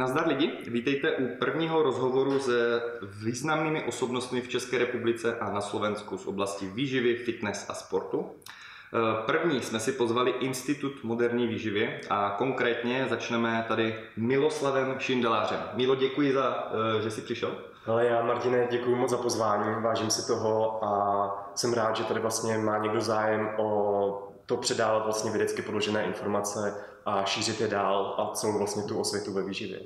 Nazdar lidi, vítejte u prvního rozhovoru se významnými osobnostmi v České republice a na Slovensku z oblasti výživy, fitness a sportu. První jsme si pozvali Institut moderní výživy a konkrétně začneme tady Miloslavem Šindelářem. Milo, děkuji za, eh, že jsi přišel. Ale já, Martine, děkuji moc za pozvání, vážím si toho a jsem rád, že tady vlastně má někdo zájem o to předávat vlastně vědecky podložené informace a šířit je dál a celou vlastně tu osvětu ve výživě.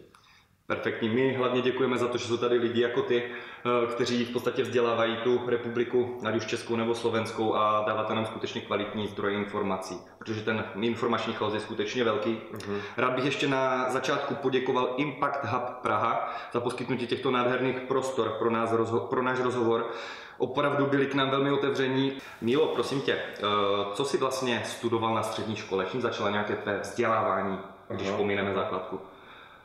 Perfektní. My hlavně děkujeme za to, že jsou tady lidi jako ty, eh, kteří v podstatě vzdělávají tu republiku, ať už Českou nebo Slovenskou a dáváte nám skutečně kvalitní zdroje informací, protože ten informační chaos je skutečně velký. Mm-hmm. Rád bych ještě na začátku poděkoval Impact Hub Praha za poskytnutí těchto nádherných prostor pro, nás, pro náš rozhovor. Opravdu byli k nám velmi otevření. Mílo, prosím tě, eh, co jsi vlastně studoval na střední škole? Čím začala nějaké tvé vzdělávání, když Aha. pomineme základku?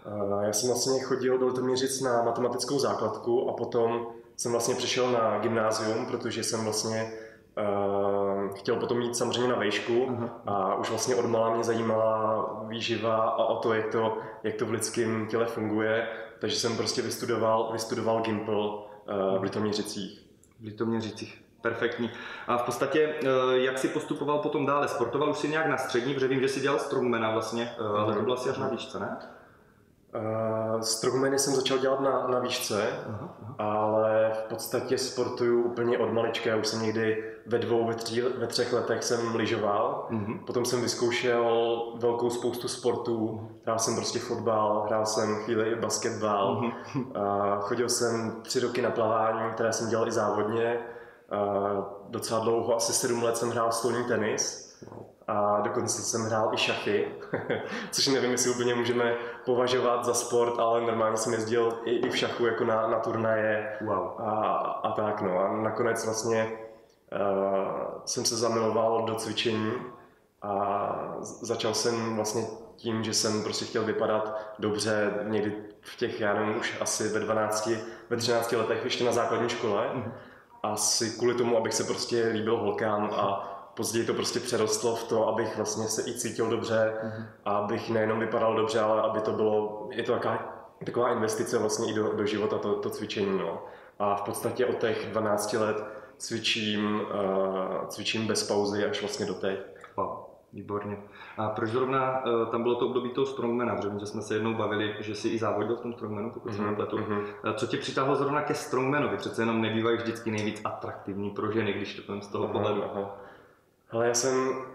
Eh, já jsem vlastně chodil do Litoměřic na matematickou základku a potom jsem vlastně přišel na gymnázium, protože jsem vlastně uh, chtěl potom jít samozřejmě na vejšku uh-huh. a už vlastně od malá mě zajímala výživa a o to, jak to, jak to v lidském těle funguje, takže jsem prostě vystudoval, vystudoval Gimpl uh, v Litoměřicích. Litoměřicích. Perfektní. A v podstatě, jak si postupoval potom dále? Sportoval už si nějak na střední, protože vím, že si dělal strongmana vlastně, ale to bylo asi až na výšce, ne? Uh, strongmany jsem začal dělat na, na výšce, aha, aha. ale v podstatě sportuju úplně od malička. Už jsem někdy ve dvou, ve, tří, ve třech letech jsem lyžoval. Uh-huh. Potom jsem vyzkoušel velkou spoustu sportů. Hrál jsem prostě fotbal, hrál jsem chvíli basketbal. Uh-huh. Uh, chodil jsem tři roky na plavání, které jsem dělal i závodně. Uh, docela dlouho, asi sedm let jsem hrál stolní tenis a dokonce jsem hrál i šachy, což nevím, jestli úplně můžeme považovat za sport, ale normálně jsem jezdil i, i v šachu jako na, na turnaje wow. a, a tak no. A nakonec vlastně uh, jsem se zamiloval do cvičení a začal jsem vlastně tím, že jsem prostě chtěl vypadat dobře někdy v těch, já nevím, už asi ve 12, ve 13 letech ještě na základní škole. Mm-hmm. Asi kvůli tomu, abych se prostě líbil holkám a později to prostě přerostlo v to, abych vlastně se i cítil dobře, mm-hmm. a abych nejenom vypadal dobře, ale aby to bylo, je to taková, taková investice vlastně i do, do života, to, to cvičení. No. A v podstatě od těch 12 let cvičím, uh, cvičím bez pauzy až vlastně do teď. Wow. Výborně. A proč zrovna uh, tam bylo to období toho strongmana? Protože že jsme se jednou bavili, že jsi i závodil v tom strongmanu, pokud mm-hmm. se mhm, nepletu. Mm-hmm. Co tě přitáhlo zrovna ke strongmanovi? Přece jenom nebývají vždycky nejvíc atraktivní pro ženy, když to z toho aha, pohledu. Aha. Ale já jsem,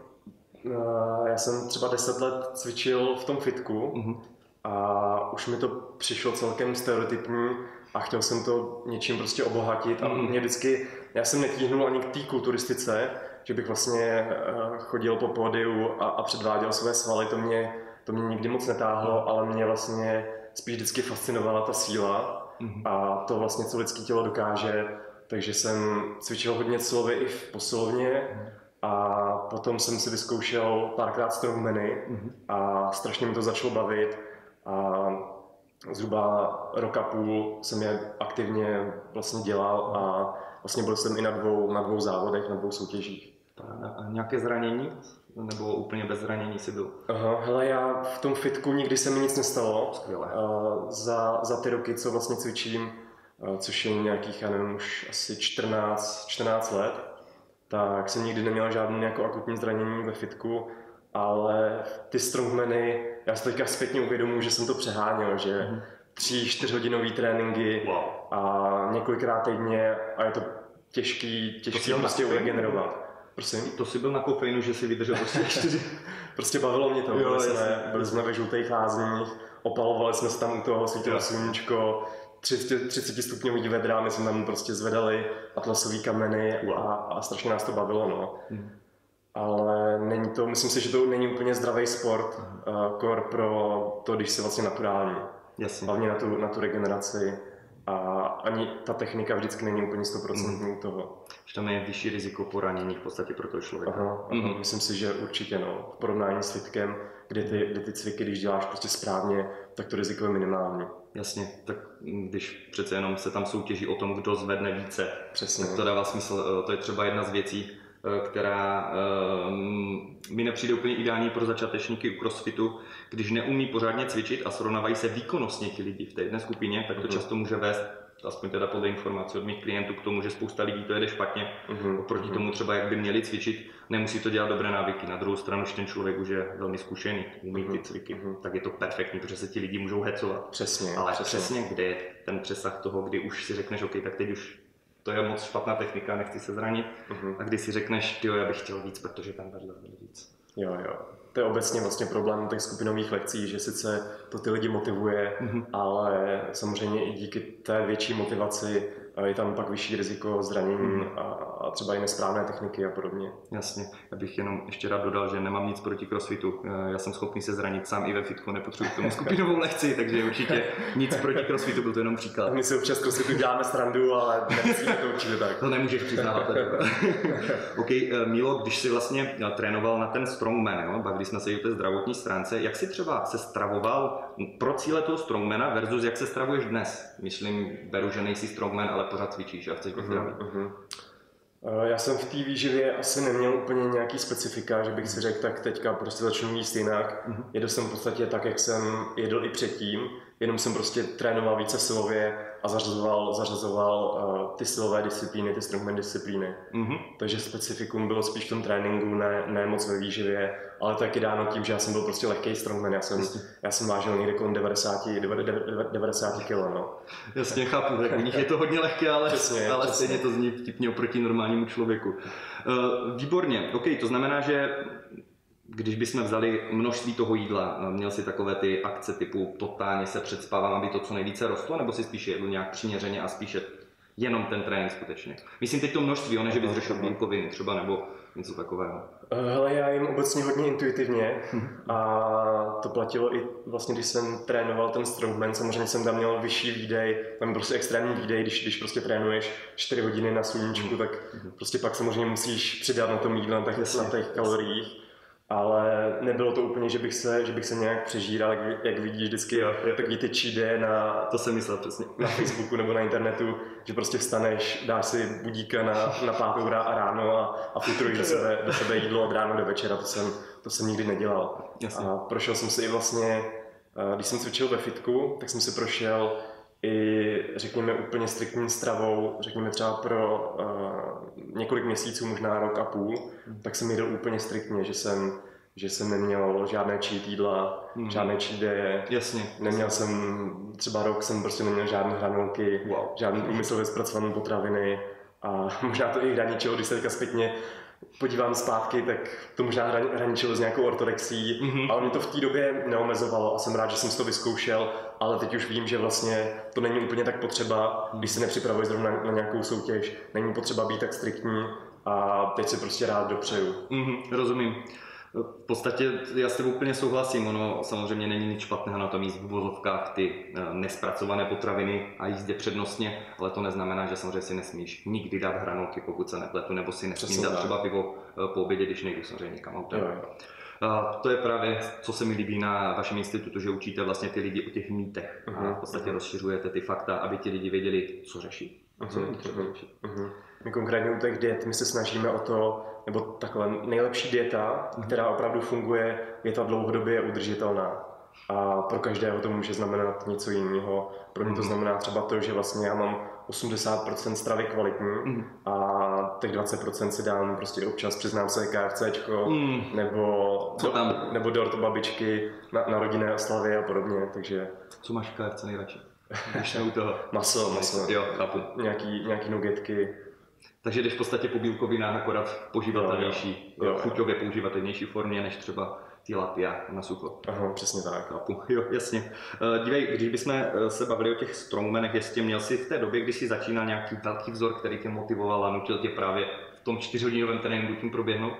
eh, já jsem třeba 10 let cvičil v tom fitku mm-hmm. a už mi to přišlo celkem stereotypní a chtěl jsem to něčím prostě obohatit a mm-hmm. mě vždycky, já jsem netíhnul ani k té kulturistice, že bych vlastně eh, chodil po pódiu a, a předváděl své svaly, to mě, to mě nikdy moc netáhlo, ale mě vlastně spíš vždycky fascinovala ta síla mm-hmm. a to vlastně, co lidské tělo dokáže, takže jsem cvičil hodně silově i v posilovně, mm-hmm a potom jsem si vyzkoušel párkrát strongmany mm-hmm. a strašně mi to začalo bavit. A zhruba roka půl jsem je aktivně vlastně dělal a vlastně byl jsem i na dvou, na dvou závodech, na dvou soutěžích. A nějaké zranění? Nebo úplně bez zranění si byl? Aha, hele, já v tom fitku nikdy se mi nic nestalo. Skvěle. za, za ty roky, co vlastně cvičím, což je nějakých, já nevím, už asi 14, 14 let, tak jsem nikdy neměl žádné jako akutní zranění ve fitku, ale ty strongmany, já si teďka zpětně uvědomuji, že jsem to přeháněl, že mm-hmm. tři, čtyřhodinový tréninky wow. a několikrát týdně a je to těžký, těžký to prostě uregenerovat. Prosím? To si byl na kofeinu, že si vydržel prostě čtyři. prostě bavilo mě to. Jo, byli, jsme, byli jsme ve žlutých lázních, opalovali jsme se tam u toho, svítilo sluníčko, 30, 30 stupňový vedra, my jsme tam prostě zvedali atlasové kameny a, a strašně nás to bavilo, no. Hmm. Ale není to, myslím si, že to není úplně zdravý sport, hmm. uh, kor pro to, když se vlastně naturální. Jasně. Hlavně na tu, na tu regeneraci. A ani ta technika vždycky není úplně 100% mm. toho. Že tam je vyšší riziko poranění v podstatě pro toho člověka. Aha, aha. Mm. Myslím si, že určitě no. V porovnání s fitkem, kde ty, kde ty cviky, když děláš prostě správně, tak to riziko je minimální. Jasně, tak když přece jenom se tam soutěží o tom, kdo zvedne více, Přesně. tak to dává smysl. Eh, to je třeba jedna z věcí, která um, mi nepřijde úplně ideální pro začátečníky u crossfitu, když neumí pořádně cvičit a srovnávají se výkonnostně ti lidi v té jedné skupině, tak to mm-hmm. často může vést aspoň teda podle informací od mých klientů, k tomu, že spousta lidí to jede špatně, mm-hmm. oproti tomu třeba, jak by měli cvičit, nemusí to dělat dobré návyky. Na druhou stranu, když ten člověk už je velmi zkušený, umí mm-hmm. ty cviky, mm-hmm. tak je to perfektní, protože se ti lidi můžou hecovat. Přesně. Ale přesně, přesně kde je ten přesah toho, kdy už si řekneš, OK, tak teď už to je moc špatná technika, nechci se zranit. Mm-hmm. A kdy si řekneš, jo, já bych chtěl víc, protože tam vedle víc. Jo, jo to je obecně vlastně problém těch skupinových lekcí, že sice to ty lidi motivuje, mm-hmm. ale samozřejmě i díky té větší motivaci je tam pak vyšší riziko zranění mm. a, a třeba i nesprávné techniky a podobně. Jasně, já bych jenom ještě rád dodal, že nemám nic proti crossfitu. Eh, já jsem schopný se zranit sám i ve fitku, nepotřebuji k tomu skupinovou lekci, takže určitě nic proti crossfitu, byl to jenom příklad. My si občas crossfitu děláme srandu, ale nemusíme to určitě tak. To nemůžeš přiznávat. OK, eh, Milo, když jsi vlastně eh, trénoval na ten strongman, jo, bavili jsme se i o té zdravotní stránce, jak jsi třeba se stravoval pro cíle toho strongmana versus jak se stravuješ dnes? Myslím, beru, že nejsi strongman, ale pořád cvičíš a chceš být zdravý. Uh-huh. Já jsem v té výživě asi neměl úplně nějaký specifika, že bych si řekl, tak teďka prostě začnu jíst jinak. Uh-huh. Jedl jsem v podstatě tak, jak jsem jedl i předtím, jenom jsem prostě trénoval více silově a zařazoval, zařazoval uh, ty silové disciplíny, ty strongman disciplíny. Mm-hmm. Takže specifikum bylo spíš v tom tréninku, ne, ne moc ve výživě, ale taky dáno tím, že já jsem byl prostě lehký strongman, já jsem, já jsem vážil někde kolem 90, 90, 90 kg. No. Jasně, chápu, tak u nich je to hodně lehké, ale, přesně, ale přesně. stejně to zní vtipně oproti normálnímu člověku. Uh, výborně, OK, to znamená, že když bychom vzali množství toho jídla, no, měl si takové ty akce typu totálně se předspávám, aby to co nejvíce rostlo, nebo si spíše jedl nějak přiměřeně a spíše jenom ten trénink skutečně? Myslím teď to množství, ne, že bys řešil bílkoviny třeba, nebo něco takového. Hele, já jim obecně hodně intuitivně a to platilo i vlastně, když jsem trénoval ten strongman, samozřejmě jsem tam měl vyšší výdej, tam prostě extrémní výdej, když, když prostě trénuješ 4 hodiny na sluníčku, tak prostě pak samozřejmě musíš přidat na tom jídle, těch, na těch kaloriích ale nebylo to úplně, že bych se, že bych se nějak přežíral, jak, jak vidíš vždycky jo, jo. takový ty cheat na, to jsem myslel přesně. na Facebooku nebo na internetu, že prostě vstaneš, dáš si budíka na, na pátou a ráno a, a futruješ do sebe, do sebe jídlo od rána do večera, to jsem, to jsem nikdy nedělal. Jasně. A prošel jsem si i vlastně, když jsem cvičil ve fitku, tak jsem si prošel i řekněme úplně striktní stravou, řekněme třeba pro uh, několik měsíců, možná rok a půl, mm. tak jsem jídl úplně striktně, že jsem že jsem neměl žádné cheat jídla, mm. žádné cheat day. Jasně. Neměl jsem, třeba rok jsem prostě neměl žádné hranolky, wow. žádný průmyslově zpracované potraviny a možná to i hraničilo, když se teďka zpětně podívám zpátky, tak to možná hraničilo s nějakou ortorexí, mm-hmm. ale mě to v té době neomezovalo a jsem rád, že jsem si to vyzkoušel, ale teď už vím, že vlastně to není úplně tak potřeba, když se nepřipravuješ zrovna na, nějakou soutěž, není potřeba být tak striktní a teď si prostě rád dopřeju. Mm-hmm, rozumím. V podstatě já s tebou úplně souhlasím, ono samozřejmě není nic špatného na tom jíst v uvozovkách ty eh, nespracované potraviny a jízdě přednostně, ale to neznamená, že samozřejmě si nesmíš nikdy dát hranolky, pokud se nepletu, nebo si nesmíš dát třeba pivo eh, po obědě, když nejdu samozřejmě někam autem. Jo. A to je právě, co se mi líbí na vašem institutu, že učíte vlastně ty lidi o těch mýtech uh-huh, a mhm, v podstatě uh-huh. rozšiřujete ty fakta, aby ti lidi věděli, co řeší. Co uh-huh, třeba uh-huh. uh-huh. My konkrétně u těch diet, my se snažíme o to, nebo takhle nejlepší dieta, která opravdu funguje, je ta dlouhodobě udržitelná. A pro každého to může znamenat něco jiného. Pro mě to znamená třeba to, že vlastně já mám 80% stravy kvalitní mm. a těch 20% si dám prostě občas, přiznám se, KFCčko, mm. nebo, Co tam? Do, nebo dort babičky na, na rodinné oslavy a podobně, takže... Co máš v KFC nejradši? Když toho. Maso, maso. Jo, chápu. Nějaký, nějaký nugetky, takže jdeš v podstatě po bílkovinách akorát poživatelnější, jo, jo. chuťově používatelnější formě než třeba ty lapia na sucho. Aha, přesně tak. Chápu. Jo, jasně. Uh, dívej, když bychom eh, se bavili o těch strongmenech, jestli měl jsi v té době, kdy jsi začínal nějaký velký vzor, který tě motivoval a nutil tě právě v tom čtyřhodinovém tréninku tím proběhnout?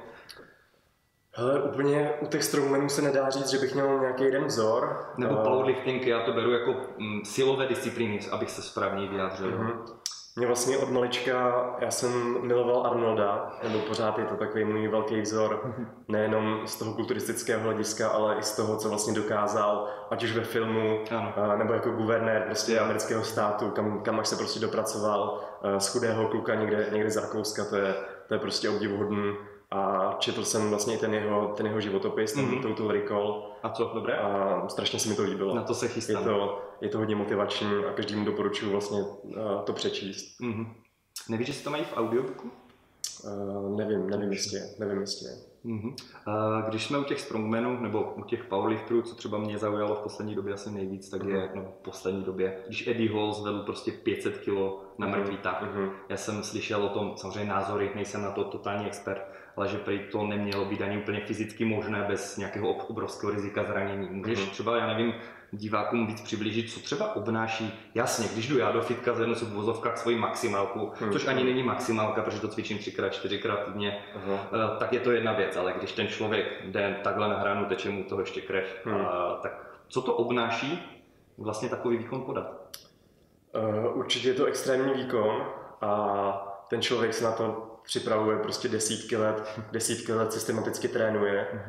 Hele, úplně u těch strongmenů se nedá říct, že bych měl nějaký jeden vzor. Nebo uh, powerlifting, já to beru jako mm, silové disciplíny, abych se správně vyjádřil. Uh-huh. Mě vlastně od malička, já jsem miloval Arnolda, nebo pořád je to takový můj velký vzor, nejenom z toho kulturistického hlediska, ale i z toho, co vlastně dokázal, ať už ve filmu, ano. nebo jako guvernér prostě amerického státu, kam, kam až se prostě dopracoval z chudého kluka někde, někde z Rakouska, to je, to je prostě obdivuhodný. A četl jsem vlastně i ten jeho, ten jeho životopis, ten Mhm. Total Recall A co, dobré? a strašně se mi to líbilo. Na to se Je chystám. to, je to hodně motivační a každému doporučuji vlastně uh, to přečíst. Mhm. Nevíš, že si to mají v audiobooku? Uh, nevím, nevím jistě, nevím jistě. Mhm. A Když jsme u těch strongmanů nebo u těch powerlifterů, co třeba mě zaujalo v poslední době asi nejvíc, tak je, no v poslední době, když Eddie Hall zvedl prostě 500 kg na mrtvý tah. Mhm. Já jsem slyšel o tom, samozřejmě názory, nejsem na to totální expert, ale že prý to nemělo být ani úplně fyzicky možné bez nějakého ob- obrovského rizika zranění. Můžeš Mhm. třeba, já nevím, divákům víc přiblížit, co třeba obnáší. Jasně, když jdu já do fitka, zvednu si v vozovkách svoji maximálku, Mhm. což ani není maximálka, protože to cvičím třikrát, čtyřikrát týdně. Eh, tak je to jedna věc, ale když ten člověk jde takhle na hranu, teče mu toho ještě krev, Hmm. tak co to obnáší vlastně takový výkon podat? Uh, určitě je to extrémní výkon a ten člověk se na to připravuje prostě desítky let, desítky let systematicky trénuje, uh,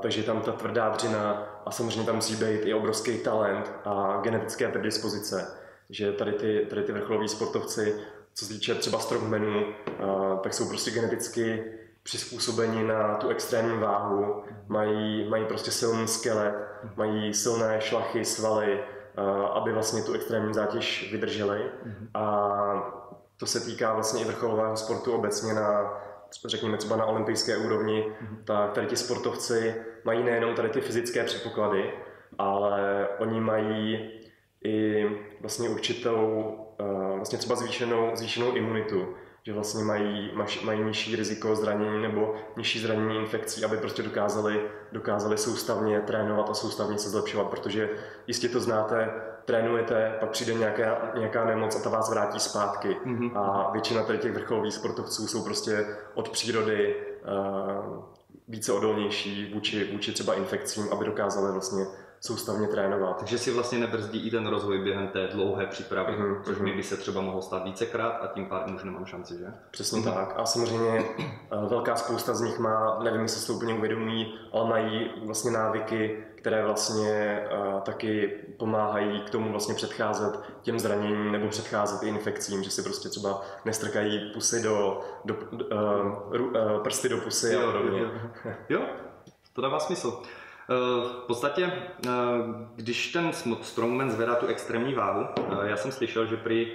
takže je tam ta tvrdá dřina a samozřejmě tam musí být i obrovský talent a genetické predispozice, že tady ty, tady ty vrcholoví sportovci, co se týče třeba strongmanů, uh, tak jsou prostě geneticky přizpůsobeni na tu extrémní váhu, mají, mají prostě silný skelet, mají silné šlachy, svaly, uh, aby vlastně tu extrémní zátěž vydrželi. A to se týká vlastně i vrcholového sportu obecně na, řekněme třeba na olympijské úrovni, tak tady ti sportovci mají nejenom tady ty fyzické předpoklady, ale oni mají i vlastně určitou, eh, vlastně třeba zvýšenou, zvýšenou imunitu, že vlastně mají, mají nižší riziko zranění nebo nižší zranění infekcí, aby prostě dokázali, dokázali soustavně trénovat a soustavně se zlepšovat, protože jistě to znáte, trénujete, pak přijde nějaká, nějaká nemoc a ta vás vrátí zpátky. Mhm. A většina tady těch vrcholových sportovců jsou prostě od přírody uh, více odolnější vůči, vůči třeba infekcím, aby dokázali vlastně soustavně trénovat. Takže si vlastně nebrzdí i ten rozvoj během té dlouhé přípravy, Mhm, což mhm. mi by se třeba mohlo stát vícekrát a tím pádem už nemám šanci, že? Přesně tak. A samozřejmě eh, velká spousta z nich má, nevím, jestli se to úplně uvědomí, ale mají vlastně návyky, které vlastně eh, taky pomáhají k tomu vlastně předcházet těm zraněním nebo předcházet i infekcím, že si prostě třeba nestrkají pusy do, do, uh, ru, uh, prsty do pusy a podobně. jo. jo, to dává smysl. Eh, V podstatě, eh, když ten strongman zvedá tu extrémní váhu, eh, já jsem slyšel, že prý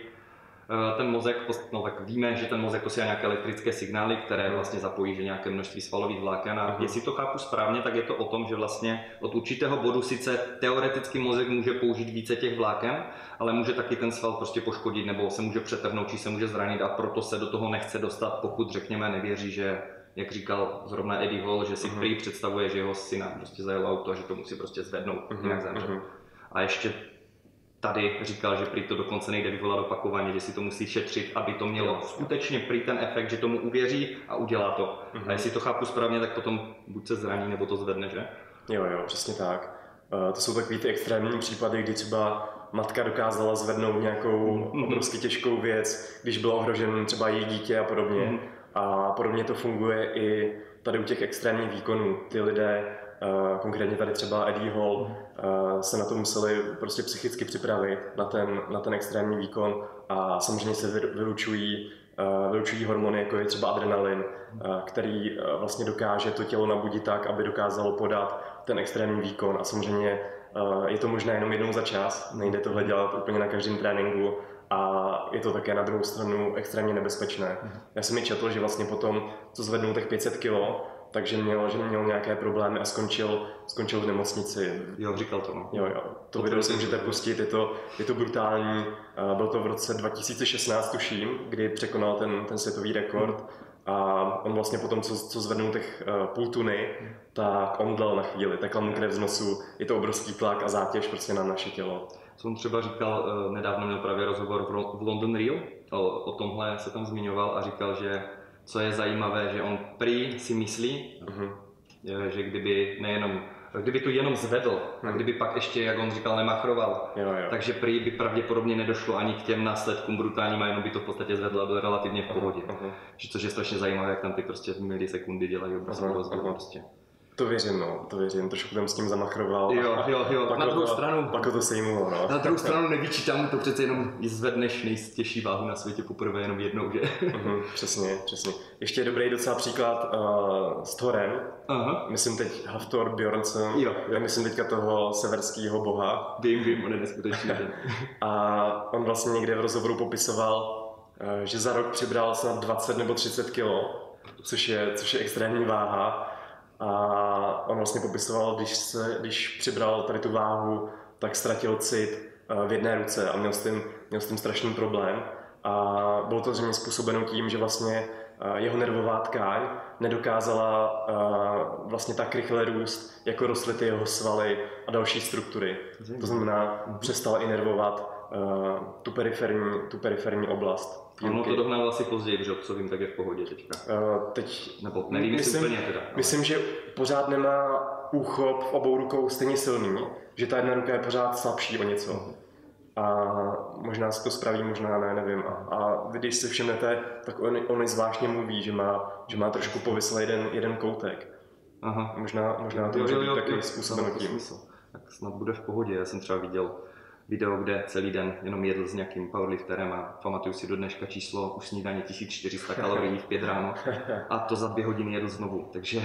eh, ten mozek, no tak víme, že ten mozek posílá nějaké elektrické signály, které vlastně zapojí že nějaké množství svalových vláken a Mhm. jestli to chápu správně, tak je to o tom, že vlastně od určitého bodu sice teoreticky mozek může použít více těch vláken, ale může taky ten sval prostě poškodit nebo se může přetrhnout, či se může zranit a proto se do toho nechce dostat, pokud řekněme nevěří, že jak říkal zrovna Eddie Hall, že si Mhm. prý představuje, že jeho syna prostě zajel auto a že to musí prostě zvednout, Mhm, jinak zemře. mhm. A ještě tady říkal, že prý to dokonce nejde vyvolat opakovaně, že si to musí šetřit, aby to mělo skutečně prý ten efekt, že tomu uvěří a udělá to. Mhm. A jestli to chápu správně, tak potom buď se zraní, nebo to zvedne, že? Jo, jo, přesně tak. Eh, To jsou takový ty extrémní případy, kdy třeba matka dokázala zvednout nějakou obrovsky těžkou věc, když bylo ohrožen třeba její dítě a podobně. Mhm. A podobně to funguje i tady u těch extrémních výkonů. Ty lidé, eh, konkrétně tady třeba Eddie Hall, eh, se na to museli prostě psychicky připravit, na ten, na ten extrémní výkon. A samozřejmě se vy- vylučují, eh, vylučují hormony, jako je třeba adrenalin, eh, který vlastně dokáže to tělo nabudit tak, aby dokázalo podat ten extrémní výkon. A samozřejmě je to možné jenom jednou za čas, nejde tohle dělat úplně na každém tréninku a je to také na druhou stranu extrémně nebezpečné. Já jsem mi četl, že vlastně potom, co zvednul těch 500 kg, takže měl, že měl nějaké problémy a skončil, skončil v nemocnici. Jo, říkal to, no. Jo, jo. To To video si můžete pustit, je to, je to brutální. Byl to v roce 2016, tuším, kdy překonal ten, ten světový rekord. A on vlastně potom, co, co zvednul těch uh, půl tuny, tak omdlel na chvíli, tekla mu krev z nosu, je to obrovský tlak a zátěž prostě na naše tělo. Co on třeba říkal, eh, nedávno měl právě rozhovor v London Real, o, o tomhle se tam zmiňoval a říkal, že co je zajímavé, že on prý si myslí, Mhm. eh, že kdyby nejenom, kdyby to jenom zvedl a Hmm. kdyby pak ještě, jak on říkal, nemachroval, Jo, jo. takže prý by pravděpodobně nedošlo ani k těm následkům brutálním a jenom by to v podstatě zvedl a byl relativně v pohodě. Aha. Že což je strašně zajímavé, jak tam ty prostě milisekundy dělají obrovský Aha, rozdíl prostě. To věřím, no, to věřím, trošku tam s tím zamachroval. Jo, jo, jo, pak na ho druhou to, stranu. Pak to sejmulo, no. Na druhou stranu nevyčítám to přece jenom zvedneš nejtěžší váhu na světě poprvé jenom jednou, že? Mhm, přesně, přesně. Ještě je dobrý docela příklad uh, s Thorem. Aha. Myslím teď Haftor Bjornsson, Jo, jo. myslím teďka toho severského boha. Vím, vím, on je neskutečný. A on vlastně někde v rozhovoru popisoval, eh, že za rok přibral snad 20 nebo 30 kilo, což je, což je extrémní váha. A on vlastně popisoval, když, se, když přibral tady tu váhu, tak ztratil cit eh, v jedné ruce a měl s tím, měl s tím strašný problém. A bylo to zřejmě způsobeno tím, že vlastně eh, jeho nervová tkáň nedokázala eh, vlastně tak rychle růst, jako rostly ty jeho svaly a další struktury. To znamená, přestal inervovat uh, tu, periferní, tu periferní oblast. Ono to dohnal asi později, že co vím, tak je v pohodě teďka. Uh, teď Nebo nevím, myslím, úplně teda. ale- myslím, že pořád nemá úchop v obou rukou stejně silný, že ta jedna ruka je pořád slabší o něco. A možná si to spraví, možná ne, nevím. A, a když si všimnete, tak on, on zvláštně mluví, že má, že má trošku povyslý jeden, jeden koutek. Aha. Možná, možná to Jo, může jo, být jo, taky jo, způsobeno tím. Tak snad bude v pohodě. Já jsem třeba viděl video, kde celý den jenom jedl s nějakým powerlifterem a pamatuju si do dneška číslo už snídaně 1400 kalorií v pět ráno a to za dvě hodiny jedl znovu, takže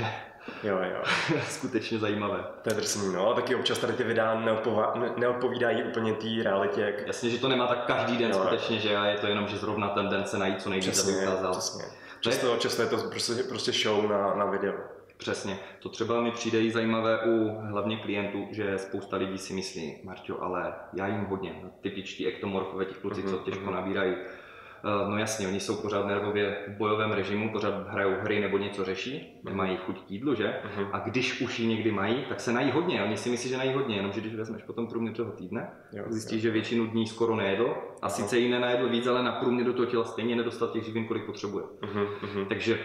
Jo, jo. skutečně zajímavé. To je drsný, no. A taky občas tady ty videa neodpova- ne- neodpovídají úplně té realitě, jak Jasně, že to nemá tak každý den Jo. skutečně, že je to jenom, že zrovna ten den se najít co nejvíc, aby ukázal. přesně. Často, často je to prostě, prostě show na, na video. Přesně. To třeba mi přijde i zajímavé u hlavně klientů, že spousta lidí si myslí, Marťo, ale já jim hodně, typičtí ektomorfové, ti kluci, co Mhm, těžko mhm. nabírají. Eh, No jasně, oni jsou pořád nervově v bojovém režimu, pořád hrajou hry nebo něco řeší, nemají chuť k jídlu, že? Mhm. A když už ji někdy mají, tak se nají hodně. Oni si myslí, že nají hodně, jenomže když vezmeš potom průměr toho týdne, Jo, zjistíš, že většinu dní skoro nejedl a sice jí nenajedl víc, ale na průměr do toho těla stejně nedostal těch živin, kolik potřebuje. Mhm, mhm. Takže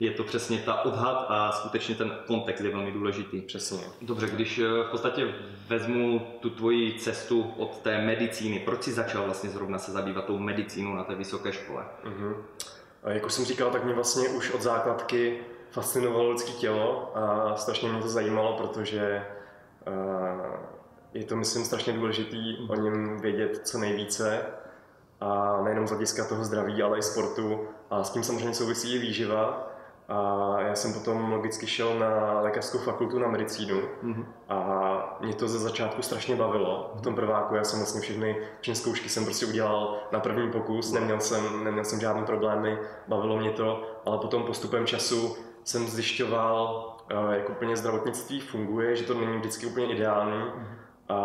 je to přesně ta odhad a skutečně ten kontext je velmi důležitý. Přesně. Dobře, když eh, v podstatě vezmu tu tvoji cestu od té medicíny, proč jsi začal vlastně zrovna se zabývat tou medicínou na té vysoké škole? Mhm. A jak už jsem říkal, tak mě vlastně už od základky fascinovalo lidské tělo a strašně mě to zajímalo, protože eh, je to, myslím, strašně důležitý o něm vědět co nejvíce a nejenom z hlediska toho zdraví, ale i sportu a s tím samozřejmě souvisí i výživa. A já jsem potom logicky šel na lékařskou fakultu na medicínu. Mhm. a mě to ze začátku strašně bavilo. V tom prváku já jsem vlastně všechny, všechny zkoušky jsem prostě udělal na první pokus, neměl jsem, neměl jsem žádné problémy, bavilo mě to, ale potom postupem času jsem zjišťoval, eh, jak úplně zdravotnictví funguje, že to není vždycky úplně ideální. A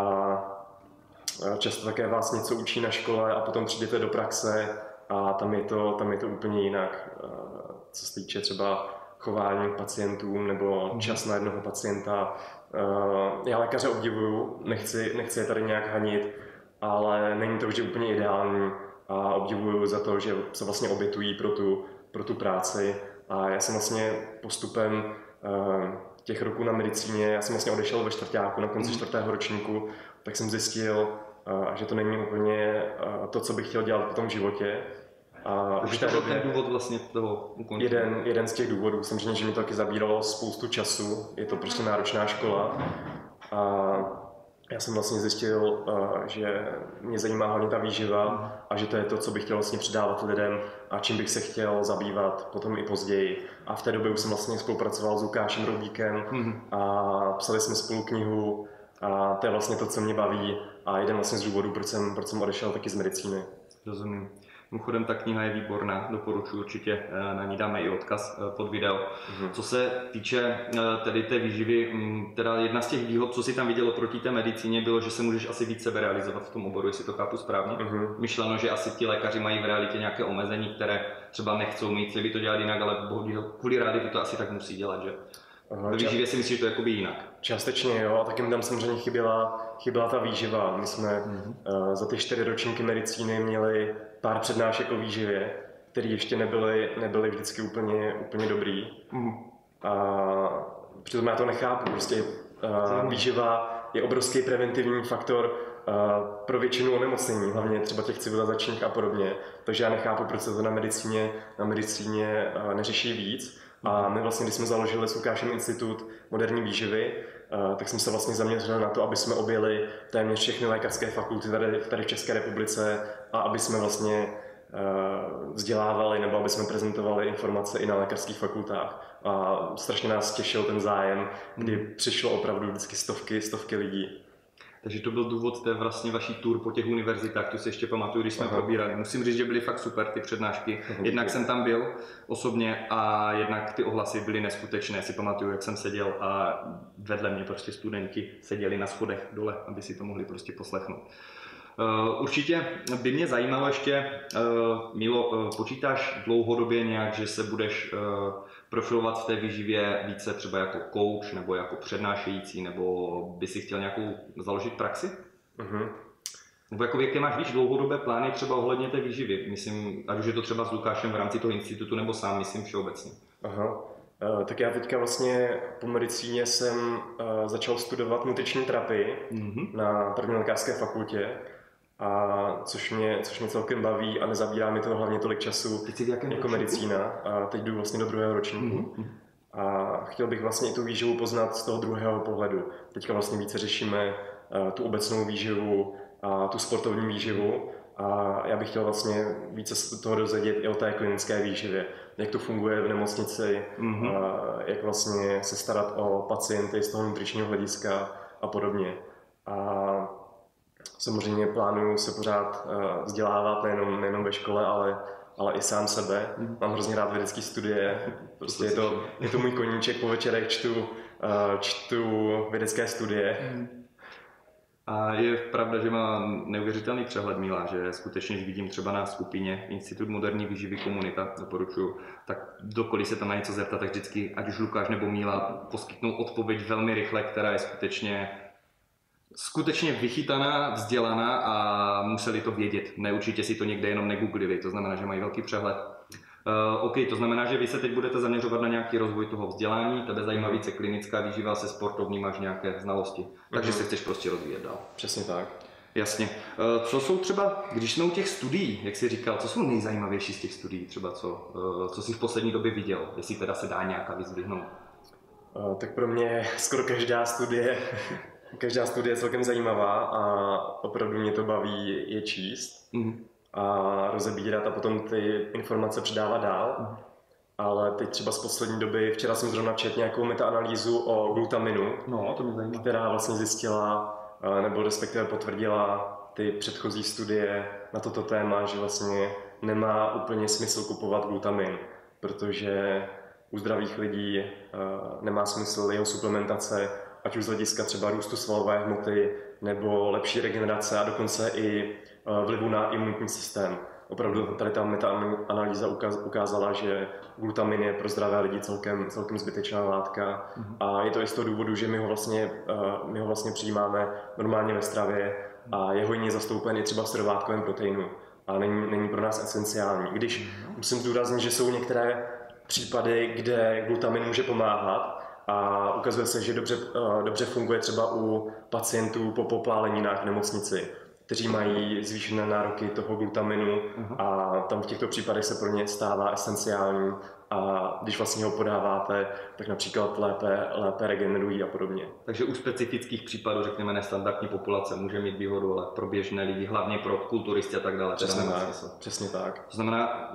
eh, často také vás něco učí na škole a potom přijdete do praxe a tam je to, tam je to úplně jinak, eh, co se týče třeba chování k pacientům nebo čas na jednoho pacienta. Eh, Já lékaře obdivuju, nechci, nechci je tady nějak hanit, ale není to vždy úplně ideální a obdivuju za to, že se vlastně obětují pro tu, pro tu práci. A já jsem vlastně postupem eh, těch roků na medicíně, já jsem vlastně odešel ve čtvrtáku, na konci čtvrtého ročníku, tak jsem zjistil, eh, že to není úplně to, co bych chtěl dělat v tom životě. A už to byl ten důvod vlastně toho ukončení. Jeden, jeden z těch důvodů, samozřejmě, že mi to taky zabíralo spoustu času, je to prostě náročná škola. A já jsem vlastně zjistil, že mě zajímá hlavně ta výživa a že to je to, co bych chtěl vlastně předávat lidem a čím bych se chtěl zabývat potom i později. A v té době už jsem vlastně spolupracoval s Lukášem Roubíkem Mhm. a psali jsme spolu knihu a to je vlastně to, co mě baví a jeden vlastně z důvodů, proč jsem, proč jsem odešel taky z medicíny. Rozumím. Mimochodem, ta kniha je výborná, doporučuji určitě, eh, na ní dáme i odkaz eh, pod video. Mhm. Co se týče eh, tedy té výživy, mm, teda jedna z těch výhod, co si tam viděl proti té medicíně, bylo, že se můžeš asi víc realizovat v tom oboru, jestli to chápu správně. Mhm. Myšleno, že asi ti lékaři mají v realitě nějaké omezení, které třeba nechcou mít, chtěli by to dělat jinak, ale bohužel kvůli reality to asi tak musí dělat, že? Ve výživě si myslím, že to je jakoby jinak. Částečně jo, a taky mi tam samozřejmě chyběla, chyběla ta výživa. My jsme Mhm. uh, za ty čtyři ročníky medicíny měli pár přednášek o výživě, které ještě nebyly, nebyly vždycky úplně, úplně dobrý. Mhm. A přitom já to nechápu, prostě uh, výživa je obrovský preventivní faktor uh, pro většinu onemocnění, hlavně třeba těch civilizačních a podobně. Takže já nechápu, proč se to na medicíně, na medicíně uh, neřeší víc. A my vlastně, když jsme založili s Lukášem Institut moderní výživy, tak jsme se vlastně zaměřili na to, aby jsme objeli téměř všechny lékařské fakulty tady, tady v České republice a aby jsme vlastně eh, vzdělávali nebo aby jsme prezentovali informace i na lékařských fakultách. A strašně nás těšil ten zájem, kdy přišlo opravdu vždycky stovky, stovky lidí. Takže to byl důvod té vlastně vaší tour po těch univerzitách, to si ještě pamatuju, když jsme Aha. probírali. Musím říct, že byly fakt super ty přednášky. Jednak jsem tam byl osobně a jednak ty ohlasy byly neskutečné. Si pamatuju, jak jsem seděl a vedle mě prostě studenti seděli na schodech dole, aby si to mohli prostě poslechnout. Uh, určitě by mě zajímalo ještě, uh, Milo, uh, počítáš dlouhodobě nějak, že se budeš profilovat v té výživě více třeba jako coach nebo jako přednášející, nebo by si chtěl nějakou založit praxi? Uh-huh. Nebo jako jaké máš víš dlouhodobé plány třeba ohledně té výživy? Myslím, ať už je to třeba s Lukášem v rámci toho institutu, nebo sám, myslím všeobecně. Aha. Uh, tak já teďka vlastně po medicíně jsem uh, začal studovat nutriční terapii uh-huh. na první lékařské fakultě a což mě, což mě celkem baví a nezabírá mi to hlavně tolik času jako ročníku? medicína. A teď jdu vlastně do druhého ročníku. Mm-hmm. A chtěl bych vlastně i tu výživu poznat z toho druhého pohledu. Teďka vlastně více řešíme uh, tu obecnou výživu a tu sportovní výživu. A já bych chtěl vlastně více z toho dozvědět i o té klinické výživě. Jak to funguje v nemocnici, mm-hmm. a jak vlastně se starat o pacienty z toho nutričního hlediska a podobně. A Samozřejmě plánuju se pořád uh, vzdělávat nejenom, nejenom ve škole, ale, ale i sám sebe. Mm. Mám hrozně rád vědecké studie, prostě je to, je to můj koníček, po večerech čtu, uh, čtu vědecké studie. Mm. A je pravda, že má neuvěřitelný přehled Míla, že skutečně, když vidím třeba na skupině Institut moderní výživy komunita, doporučuju, tak dokoliv se tam na něco zeptat, tak vždycky, ať už Lukáš nebo Míla, poskytnou odpověď velmi rychle, která je skutečně skutečně vychytaná, vzdělaná a museli to vědět. Ne, určitě si to někde jenom negooglili, to znamená, že mají velký přehled. Uh, OK, to znamená, že vy se teď budete zaměřovat na nějaký rozvoj toho vzdělání, tebe zajímá mhm. více klinická výživa, se sportovní máš nějaké znalosti, takže mm-hmm. se chceš prostě rozvíjet dál. Přesně tak. Jasně. Uh, co jsou třeba, když jsme u těch studií, jak jsi říkal, co jsou nejzajímavější z těch studií, třeba co, uh, co jsi v poslední době viděl, jestli teda se dá nějaká vyzdvihnout? Uh, tak pro mě skoro každá studie Každá studie je celkem zajímavá a opravdu mě to baví je číst mm. a rozebírat a potom ty informace předávat dál. Mm. Ale teď třeba z poslední doby, včera jsem zrovna četl nějakou metaanalýzu o glutaminu, no, to mě která vlastně zjistila, nebo respektive potvrdila ty předchozí studie na toto téma, že vlastně nemá úplně smysl kupovat glutamin, protože u zdravých lidí nemá smysl jeho suplementace, ať už z hlediska třeba růstu svalové hmoty nebo lepší regenerace a dokonce i eh, vlivu na imunitní systém. Opravdu tady ta metaanalýza ukázala, že glutamin je pro zdravé lidi celkem, celkem zbytečná látka mm-hmm. a je to i z toho důvodu, že my ho, vlastně, eh, my ho vlastně přijímáme normálně ve stravě a je hojně zastoupen i třeba v srovátkovém proteinu a není, není pro nás esenciální. Když mm-hmm. musím zdůraznit, že jsou některé případy, kde glutamin může pomáhat, a ukazuje se, že dobře, eh, dobře funguje třeba u pacientů po popáleninách v nemocnici, kteří mají zvýšené nároky toho glutaminu uh-huh. a tam v těchto případech se pro ně stává esenciální a když vlastně ho podáváte, tak například lépe, lépe regenerují a podobně. Takže u specifických případů, řekněme, nestandardní populace může mít výhodu, ale pro běžné lidi, hlavně pro kulturisty a tak dále. Přesně tak. Přesně tak. To znamená,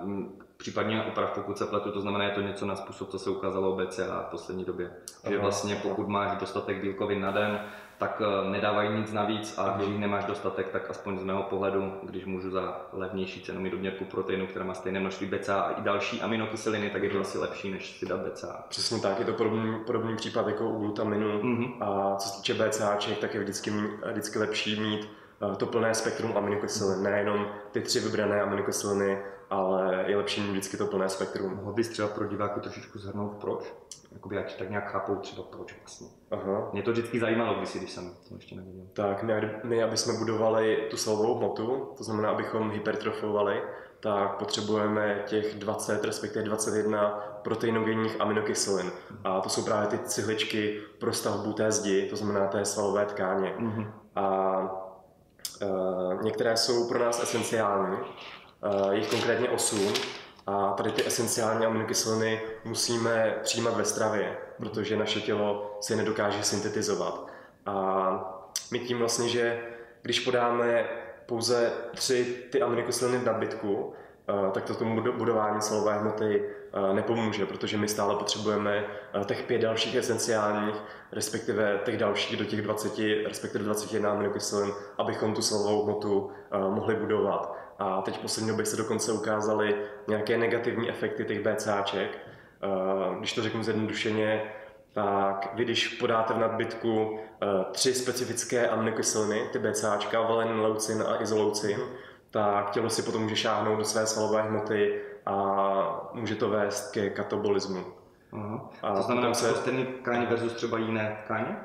případně oprav, pokud se pletu, to znamená, je to něco na způsob, co se ukázalo BCA v poslední době. Aha. Že vlastně pokud máš dostatek bílkovin na den, tak eh, nedávají nic navíc a když nemáš dostatek, tak aspoň z mého pohledu, když můžu za levnější cenu mít doměrku proteinu, která má stejné množství BCA a i další aminokyseliny, tak je to asi lepší, než si dát BCA. Přesně tak, je to podobný, podobný případ jako u glutaminu mm-hmm. a co se týče BCAček, tak je vždycky, vždycky lepší mít eh, to plné spektrum aminokyselin, nejenom ty tři vybrané aminokyseliny, ale je lepší mít vždycky to plné spektrum. Mohl bys třeba pro diváky trošičku zhrnout proč? Jakoby ať tak nějak chápou třeba proč vlastně. Aha. Mě to vždycky zajímalo když, když jsem to ještě neviděl. Tak my, my, aby jsme budovali tu svalovou hmotu, to znamená, abychom hypertrofovali, tak potřebujeme těch 20, respektive 21 proteinogenních aminokyselin. A to jsou právě ty cihličky pro stavbu té zdi, to znamená té svalové tkáně. Mm-hmm. A e, některé jsou pro nás esenciální, jich konkrétně 8 A tady ty esenciální aminokyseliny musíme přijímat ve stravě, protože naše tělo si je nedokáže syntetizovat. A my tím vlastně, že když podáme pouze tři ty aminokyseliny v nadbytku, eh, tak to tomu budování svalové hmoty eh, nepomůže, protože my stále potřebujeme eh, těch pět dalších esenciálních, respektive těch dalších do těch 20, respektive 21 aminokyselin, abychom tu svalovou hmotu mohli budovat. A teď v poslední době se dokonce ukázaly nějaké negativní efekty těch BCAček. Když to řeknu zjednodušeně, tak vy když podáte v nadbytku tři specifické aminokyseliny, ty BCAčka, valenin, leucin a izoleucin, tak tělo si potom může šáhnout do své svalové hmoty a může to vést ke katabolismu. Aha. A to znamená, se... stejný tkáně versus třeba jiné tkáně?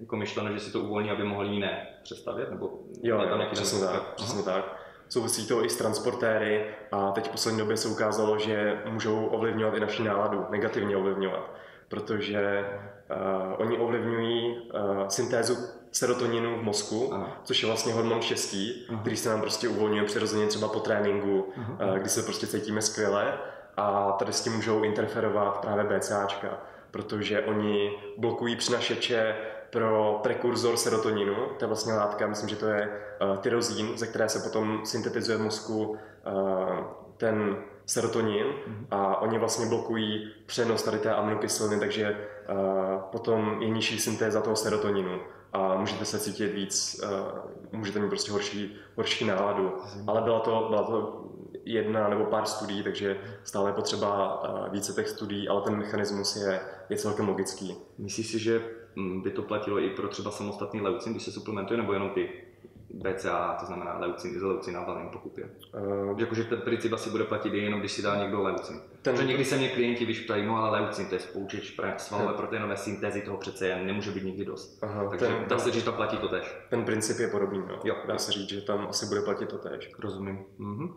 Jako myšleno, že si to uvolní, aby mohli jiné přestavět? Nebo jo, jo přesně tak, přesně tak. Souvisí to i s transportéry a teď v poslední době se ukázalo, že můžou ovlivňovat i naši náladu, negativně ovlivňovat, protože uh, oni ovlivňují uh, syntézu serotoninu v mozku, Aha. což je vlastně hormon štěstí, Aha. který se nám prostě uvolňuje přirozeně třeba po tréninku. Uh, kdy se prostě cítíme skvěle a tady s tím můžou interferovat právě BCAčka, protože oni blokují přinašeče pro prekurzor serotoninu, to je vlastně látka, myslím, že to je uh, tyrozín, ze které se potom syntetizuje v mozku uh, ten serotonin mm-hmm. a oni vlastně blokují přenos tady té aminokyseliny, takže uh, potom je nižší syntéza toho serotoninu a můžete se cítit víc, uh, můžete mít prostě horší, horší náladu. Mm-hmm. Ale byla to, byla to jedna nebo pár studií, takže stále je potřeba více těch studií, ale ten mechanismus je, je celkem logický. Myslíš si, že by to platilo i pro třeba samostatný leucin, když se suplementuje, nebo jenom ty BCA, to znamená leucin, izoleucin a valin, pokud je. Uh, Jakože ten princip asi bude platit jenom, když si dá někdo leucin. Ten... Protože někdy se mě klienti vyšptají, no ale leucin, to je spoučeč svalové hmm. proteinové syntézy, toho přece jen nemůže být nikdy dost. Aha, Takže ten, dá se říct, že to platí to tež. Ten princip je podobný, no. jo. Dá se říct, že tam asi bude platit to tež. Rozumím. Mhm.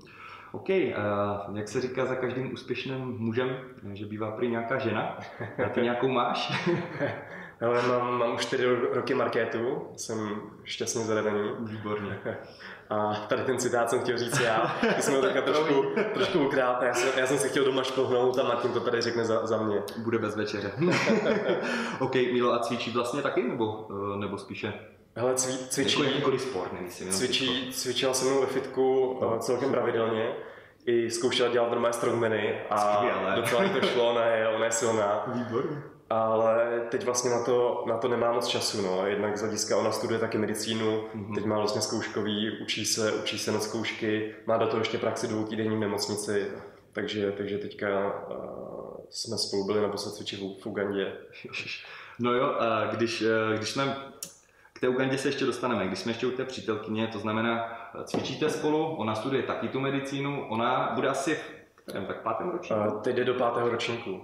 OK, uh, jak se říká za každým úspěšným mužem, že bývá prý nějaká žena, a ty nějakou máš? Ale mám, mám už 4 roky marketu, jsem šťastně zadaný. Výborně. A tady ten citát jsem chtěl říct já, ty jsem ho takhle trošku, trošku ukrát, já jsem, já jsem si chtěl doma šplhnout a Martin to tady řekne za, za mě. Bude bez večeře. OK, Milo, a cvičí vlastně taky, nebo, eh, nebo spíše Hele, cví, cvičí, jako jakýkoliv sport, nemyslím. Cvičí, cvičila jsem mnou ve fitku no. celkem pravidelně. I zkoušela dělat normální strongmany a Skvěle. docela to šlo, ona je, ona je silná. Výborně ale teď vlastně na to, na to nemá moc času. No. Jednak z hlediska ona studuje taky medicínu, mm-hmm. teď má vlastně zkouškový, učí se, učí se na zkoušky, má do toho ještě praxi dvou týdenní v nemocnici, takže, takže teďka uh, jsme spolu byli na cvičit v Ugandě. No jo, a když, eh, když jsme k té Ugandě se ještě dostaneme. Když jsme ještě u té přítelkyně, to znamená, cvičíte spolu, ona studuje taky tu medicínu, ona bude asi v kterém, tak pátém ročníku? Teď jde do pátého ročníku.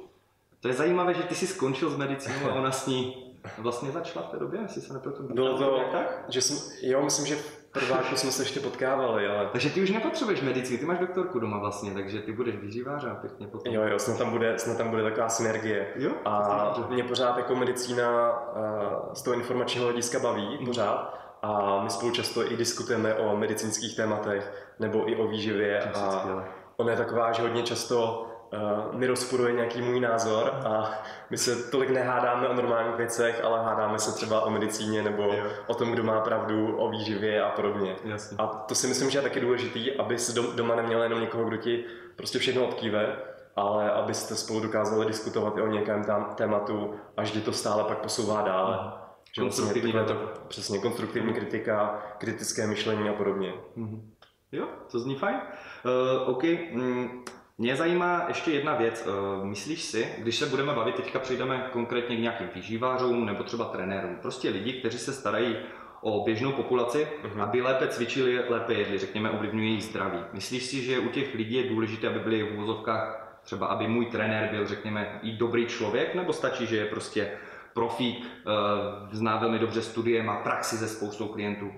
To je zajímavé, že ty jsi skončil s medicínou a ona s ní vlastně začala v té době, jestli se nepletu. Bylo to, tak? že jsem, jo, myslím, že v prváku jsme se ještě potkávali, ale... Takže ty už nepotřebuješ medicínu, ty máš doktorku doma vlastně, takže ty budeš vyžívář a pěkně potom. Jo, jo, snad tam bude, snad tam bude taková synergie. Jo? A mě pořád jako medicína z toho informačního hlediska baví, mm. pořád. A my spolu často i diskutujeme o medicínských tématech nebo i o výživě. A ona je taková, že hodně často uh, mi rozporuje nějaký můj názor a my se tolik nehádáme o normálních věcech, ale hádáme se třeba o medicíně nebo jo. o tom, kdo má pravdu, o výživě a podobně. Jasně. A to si myslím, že je taky důležitý, aby si doma neměl jenom někoho, kdo ti prostě všechno odkýve, ale abyste spolu dokázali diskutovat i o nějakém tam tématu, až kdy to stále pak posouvá dále. Mm. Že konstruktivní vlastně to, přesně, konstruktivní kritika, kritické myšlení a podobně. Mm-hmm. Jo, to zní fajn. Uh, OK, mm, mě zajímá ještě jedna věc. Eh, myslíš si, když se budeme bavit, teďka přejdeme konkrétně k nějakým výživářům nebo třeba trenérům, prostě lidi, kteří se starají o běžnou populaci, uh-huh. aby lépe cvičili, lépe jedli, řekněme, ovlivňují jejich zdraví. Myslíš si, že u těch lidí je důležité, aby byli v úvozovkách, třeba aby můj trenér byl, řekněme, i dobrý člověk, nebo stačí, že je prostě profík, eh, zná velmi dobře studie, má praxi se spoustou klientů?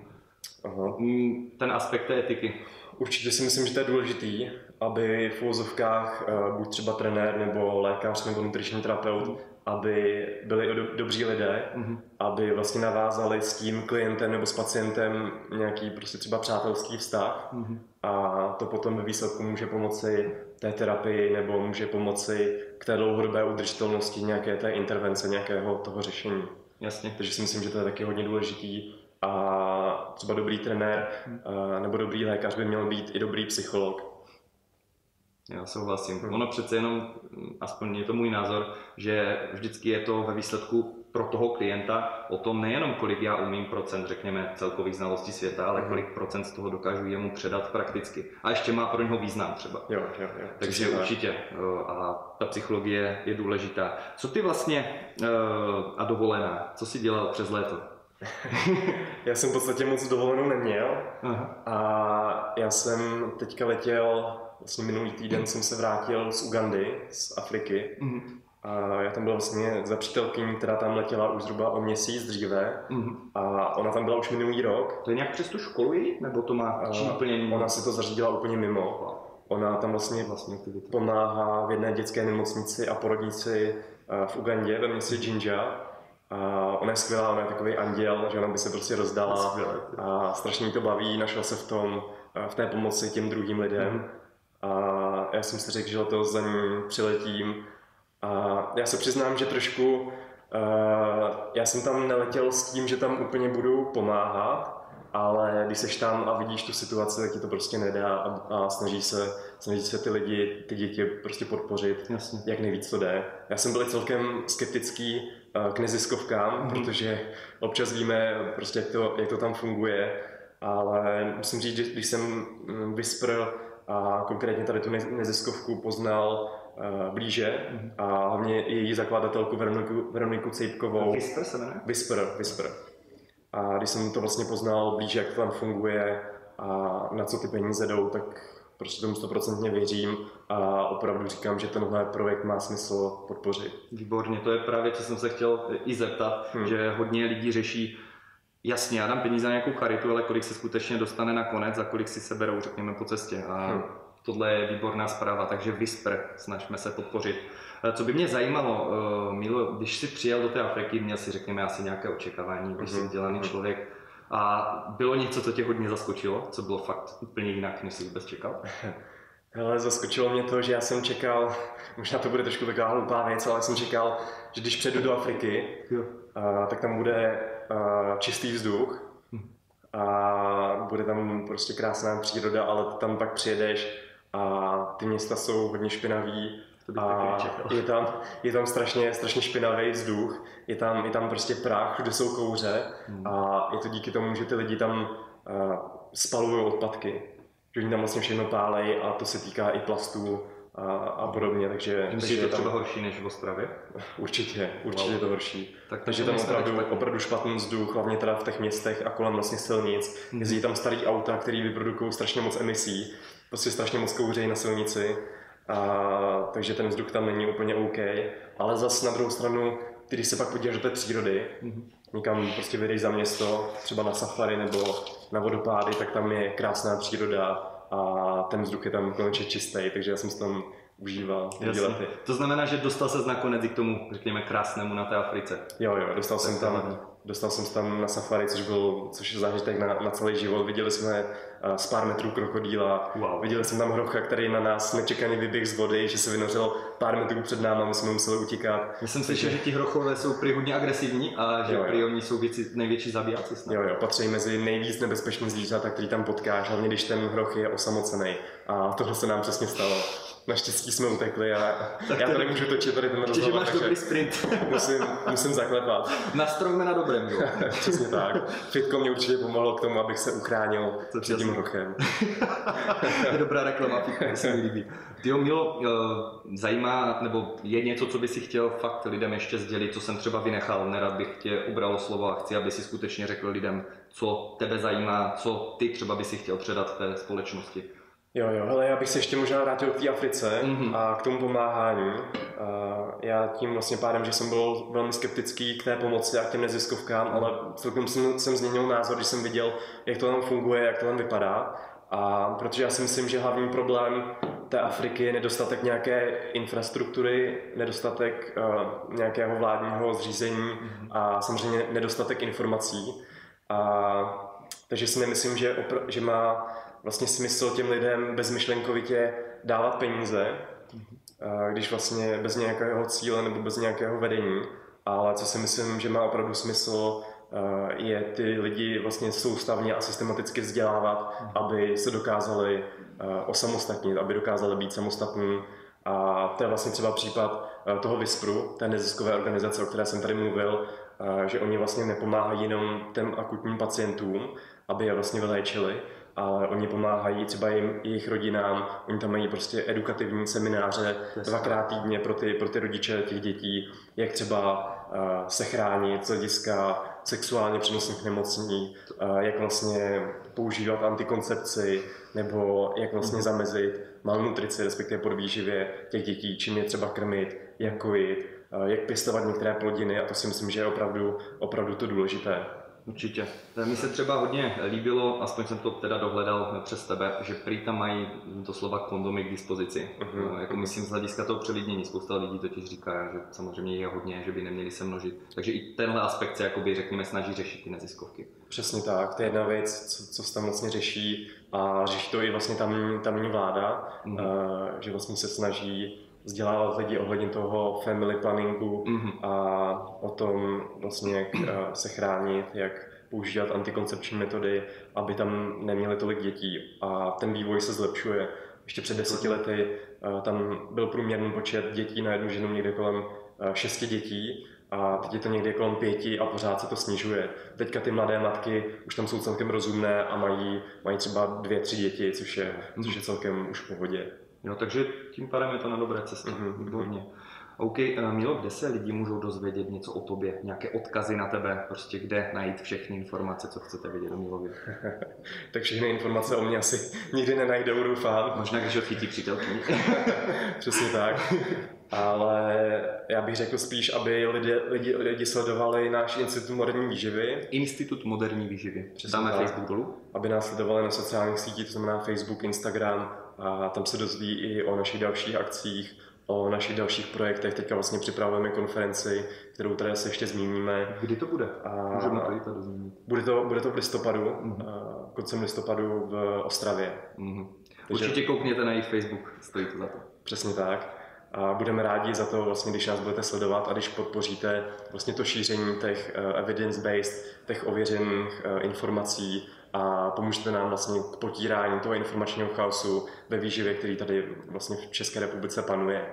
Uh-huh. Ten aspekt té etiky. Určitě si myslím, že to je důležitý, aby v úvozovkách eh, buď třeba trenér nebo lékař nebo nutriční terapeut aby byli do, dobří lidé, mm-hmm. aby vlastně navázali s tím klientem nebo s pacientem nějaký prostě třeba přátelský vztah mm-hmm. a to potom ve výsledku může pomoci té terapii nebo může pomoci k té dlouhodobé udržitelnosti nějaké té intervence, nějakého toho řešení. Jasně. Takže si myslím, že to je taky hodně důležitý a třeba dobrý trenér hmm. nebo dobrý lékař by měl být i dobrý psycholog. Já souhlasím. Hmm. Ono přece jenom, aspoň je to můj názor, že vždycky je to ve výsledku pro toho klienta o tom nejenom, kolik já umím procent, řekněme, celkových znalostí světa, ale hmm. kolik procent z toho dokážu jemu předat prakticky. A ještě má pro něho význam třeba. Jo, jo, jo. Takže určitě. A ta psychologie je důležitá. Co ty vlastně eh, a dovolená, co jsi dělal přes léto? já jsem v podstatě moc dovolenou neměl Aha. a já jsem teďka letěl, vlastně minulý týden jsem se vrátil z Ugandy, z Afriky mm-hmm. a já tam byl vlastně za přítelkyní, která tam letěla už zhruba o měsíc dříve mm-hmm. a ona tam byla už minulý rok. To je nějak přes tu školu jí, nebo to má úplně mimo? Ona si to zařídila úplně mimo. Ona tam vlastně, vlastně pomáhá v jedné dětské nemocnici a porodnici eh, v Ugandě ve městě Jinja a ona je skvělá, ona je takový anděl, že ona by se prostě rozdala a strašně mi to baví, našla se v tom, v té pomoci těm druhým lidem. Mm. A já jsem si řekl, že to za ní přiletím. A já se přiznám, že trošku, uh, já jsem tam neletěl s tím, že tam úplně budu pomáhat, ale když seš tam a vidíš tu situaci, tak ti to prostě nedá a, a snaží, se, snaží se ty lidi, ty děti prostě podpořit, Jasně. jak nejvíc to jde. Já jsem byl celkem skeptický k neziskovkám, mm. protože občas víme, prostě, jak, to, jak to tam funguje, ale musím říct, že když jsem mm, Whisper a konkrétně tady tu neziskovku poznal uh, blíže mm. a hlavně její zakladatelku Veroniku, Veroniku Cejpkovou. Whisper se jmenuje? Whisper, Whisper. A když jsem to vlastně poznal blíže, jak to tam funguje a na co ty peníze jdou, tak prostě tomu stoprocentně věřím a opravdu říkám, že tenhle projekt má smysl podpořit. Výborně, to je právě, co jsem se chtěl i zeptat, hmm. že hodně lidí řeší, jasně, já dám peníze na nějakou charitu, ale kolik se skutečně dostane na konec a kolik si seberou, řekněme, po cestě. A hmm. tohle je výborná zpráva, takže Whisper, snažíme se podpořit. Eh, co by mě zajímalo, eh, Milo, když jsi přijel do té Afriky, měl si, řekněme, asi nějaké očekávání, když jsi hmm. vzdělaný hmm. člověk, a bylo něco, co tě hodně zaskočilo, co bylo fakt úplně jinak, než jsi vůbec čekal? Ale zaskočilo mě to, že já jsem čekal, možná to bude trošku taková hloupá věc, ale jsem čekal, že když přejdu do Afriky, jo. A, tak tam bude čistý vzduch hm. a bude tam prostě krásná příroda, ale tam pak přijedeš a ty města jsou hodně bych a je tam, je tam strašně, strašně špinavý vzduch, je tam, je tam prostě prach, kde jsou kouře hmm. a je to díky tomu, že ty lidi tam uh, spalují odpadky. Že oni tam vlastně všechno pálej a to se týká i plastů a, a podobně, takže... Myslíš, je to třeba horší než v Ostravě? Určitě, určitě wow. to horší. Tak takže tam opravdu, opravdu špatný vzduch, hlavně teda v těch městech a kolem vlastně silnic. Hmm. Jezdí tam starý auta, které vyprodukují strašně moc emisí, prostě strašně moc kouřejí na silnici a, takže ten vzduch tam není úplně OK. Ale zas na druhou stranu, když se pak podíváš do té přírody, mm-hmm. někam prostě vyjdeš za město, třeba na safari nebo na vodopády, tak tam je krásná příroda a ten vzduch je tam konečně čistý, takže já jsem si tam užíval lety. To znamená, že dostal se nakonec i k tomu, řekněme, krásnému na té Africe. Jo, jo, dostal jsem tam, dostal jsem tam na safari, což byl, což je zážitek na, na celý život. Viděli jsme uh, z pár metrů krokodýla, wow. viděli jsme tam hrocha, který na nás nečekaně vyběh z vody, že se vynořil pár metrů před námi, my jsme museli utíkat. Já jsem slyšel, že ti hrochové jsou prý hodně agresivní a že jo, jo. prý oni jsou věci, největší zabijáci snad. Jo, jo, patří mezi nejvíc nebezpečný zvířata, který tam potkáš, hlavně když ten hroch je osamocený. A tohle se nám přesně stalo. Naštěstí jsme utekli a tak já to nemůžu točit tady ten rozhovor. máš dobrý sprint. musím, musím zaklepat. Nastrojme na dobrém, jo. Přesně tak. Fitko mě určitě pomohlo k tomu, abych se uchránil Co před tím rochem. je dobrá reklama, Fitko, se mi líbí. Ty jo, Milo, eh, zajímá, nebo je něco, co by si chtěl fakt lidem ještě sdělit, co jsem třeba vynechal, nerad bych tě ubral slovo a chci, aby si skutečně řekl lidem, co tebe zajímá, co ty třeba by si chtěl předat té společnosti. Jo, jo, ale já bych se ještě možná vrátil k té Africe mm-hmm. a k tomu pomáhání. A já tím vlastně pádem, že jsem byl velmi skeptický k té pomoci a k těm neziskovkám, ale celkem jsem, jsem změnil názor, když jsem viděl, jak to tam funguje, jak to tam vypadá. A protože já si myslím, že hlavní problém té Afriky je nedostatek nějaké infrastruktury, nedostatek uh, nějakého vládního zřízení a samozřejmě nedostatek informací. A, takže si nemyslím, že, opr- že má vlastně smysl těm lidem bezmyšlenkovitě dávat peníze, když vlastně bez nějakého cíle nebo bez nějakého vedení. Ale co si myslím, že má opravdu smysl, je ty lidi vlastně soustavně a systematicky vzdělávat, aby se dokázali osamostatnit, aby dokázali být samostatní. A to je vlastně třeba případ toho VISPRu, té neziskové organizace, o které jsem tady mluvil, že oni vlastně nepomáhají jenom těm akutním pacientům, aby je vlastně vyléčili, ale oni pomáhají třeba jim, jejich rodinám, oni tam mají prostě edukativní semináře dvakrát týdně pro ty, pro ty rodiče těch dětí, jak třeba uh, se chránit z hlediska sexuálně přenosných nemocí, uh, jak vlastně používat antikoncepci, nebo jak vlastně zamezit malnutrici, respektive podvýživě těch dětí, čím je třeba krmit, jak kojit, uh, jak pěstovat některé plodiny. A to si myslím, že je opravdu, opravdu to důležité. Určitě. Mně se třeba hodně líbilo, aspoň jsem to teda dohledal přes tebe, že prý tam mají doslova kondomy k dispozici. Uh-huh. Jako myslím z hlediska toho přelidnění. Spousta lidí totiž říká, že samozřejmě je hodně, že by neměli se množit. Takže i tenhle aspekt se jakoby, řekněme, snaží řešit ty neziskovky. Přesně tak, to je jedna věc, co, co se tam vlastně řeší a řeší to i vlastně tamní, tamní vláda, uh-huh. uh, že vlastně se snaží vzdělávat lidi ohledně toho family planningu mm-hmm. a o tom vlastně, jak eh, se chránit, jak používat antikoncepční metody, aby tam neměli tolik dětí. A ten vývoj se zlepšuje. Ještě před deseti lety eh, tam byl průměrný počet dětí na jednu ženu někde kolem eh, šesti dětí a teď je to někde kolem pěti a pořád se to snižuje. Teďka ty mladé matky už tam jsou celkem rozumné a mají, mají třeba dvě, tři děti, což je, což je celkem už v pohodě. Jo, takže tím pádem je to na dobré cestě. Mm-hmm. Výborně. OK, eh, Milo, kde se lidi můžou dozvědět něco o tobě? Nějaké odkazy na tebe? Prostě kde najít všechny informace, co chcete vědět o Milovi? tak všechny informace o mě asi nikdy nenajdou, doufám. Možná, když ho chytí přítelkyni. Přesně tak. Ale já bych řekl spíš, aby lidi, lidi, lidi sledovali náš Institut moderní výživy. Institut moderní výživy. Dáme Facebook dolů. Aby nás sledovali na sociálních sítích, to znamená Facebook, Instagram, a tam se dozví i o našich dalších akcích, o našich dalších projektech. Teďka vlastně připravujeme konferenci, kterou tady se ještě zmíníme. Kdy to bude? A Můžeme to i tady zmínit. Bude to, bude to v listopadu, mm-hmm. koncem listopadu v Ostravě. Mm-hmm. Takže... Určitě koukněte na jejich Facebook, stojí to za to. Přesně tak. A budeme rádi za to, vlastně, když nás budete sledovat a když podpoříte vlastně to šíření těch eh, evidence-based, těch ověřených eh, informací a pomůžete nám vlastně k potírání toho informačního chaosu ve výživě, který tady vlastně v České republice panuje.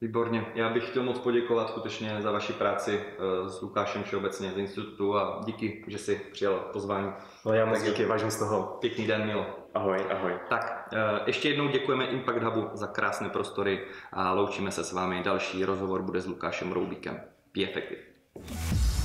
Výborně. Já bych chtěl moc poděkovat skutečně za vaši práci eh, s Lukášem všeobecně z institutu a díky, že jsi přijal pozvání. No já moc díky, vážím z toho. Pěkný den, Milo. Ahoj, ahoj. Tak, eh, ještě jednou děkujeme Impact Hubu za krásné prostory a loučíme se s vámi. Další rozhovor bude s Lukášem Roubíkem. Be effective.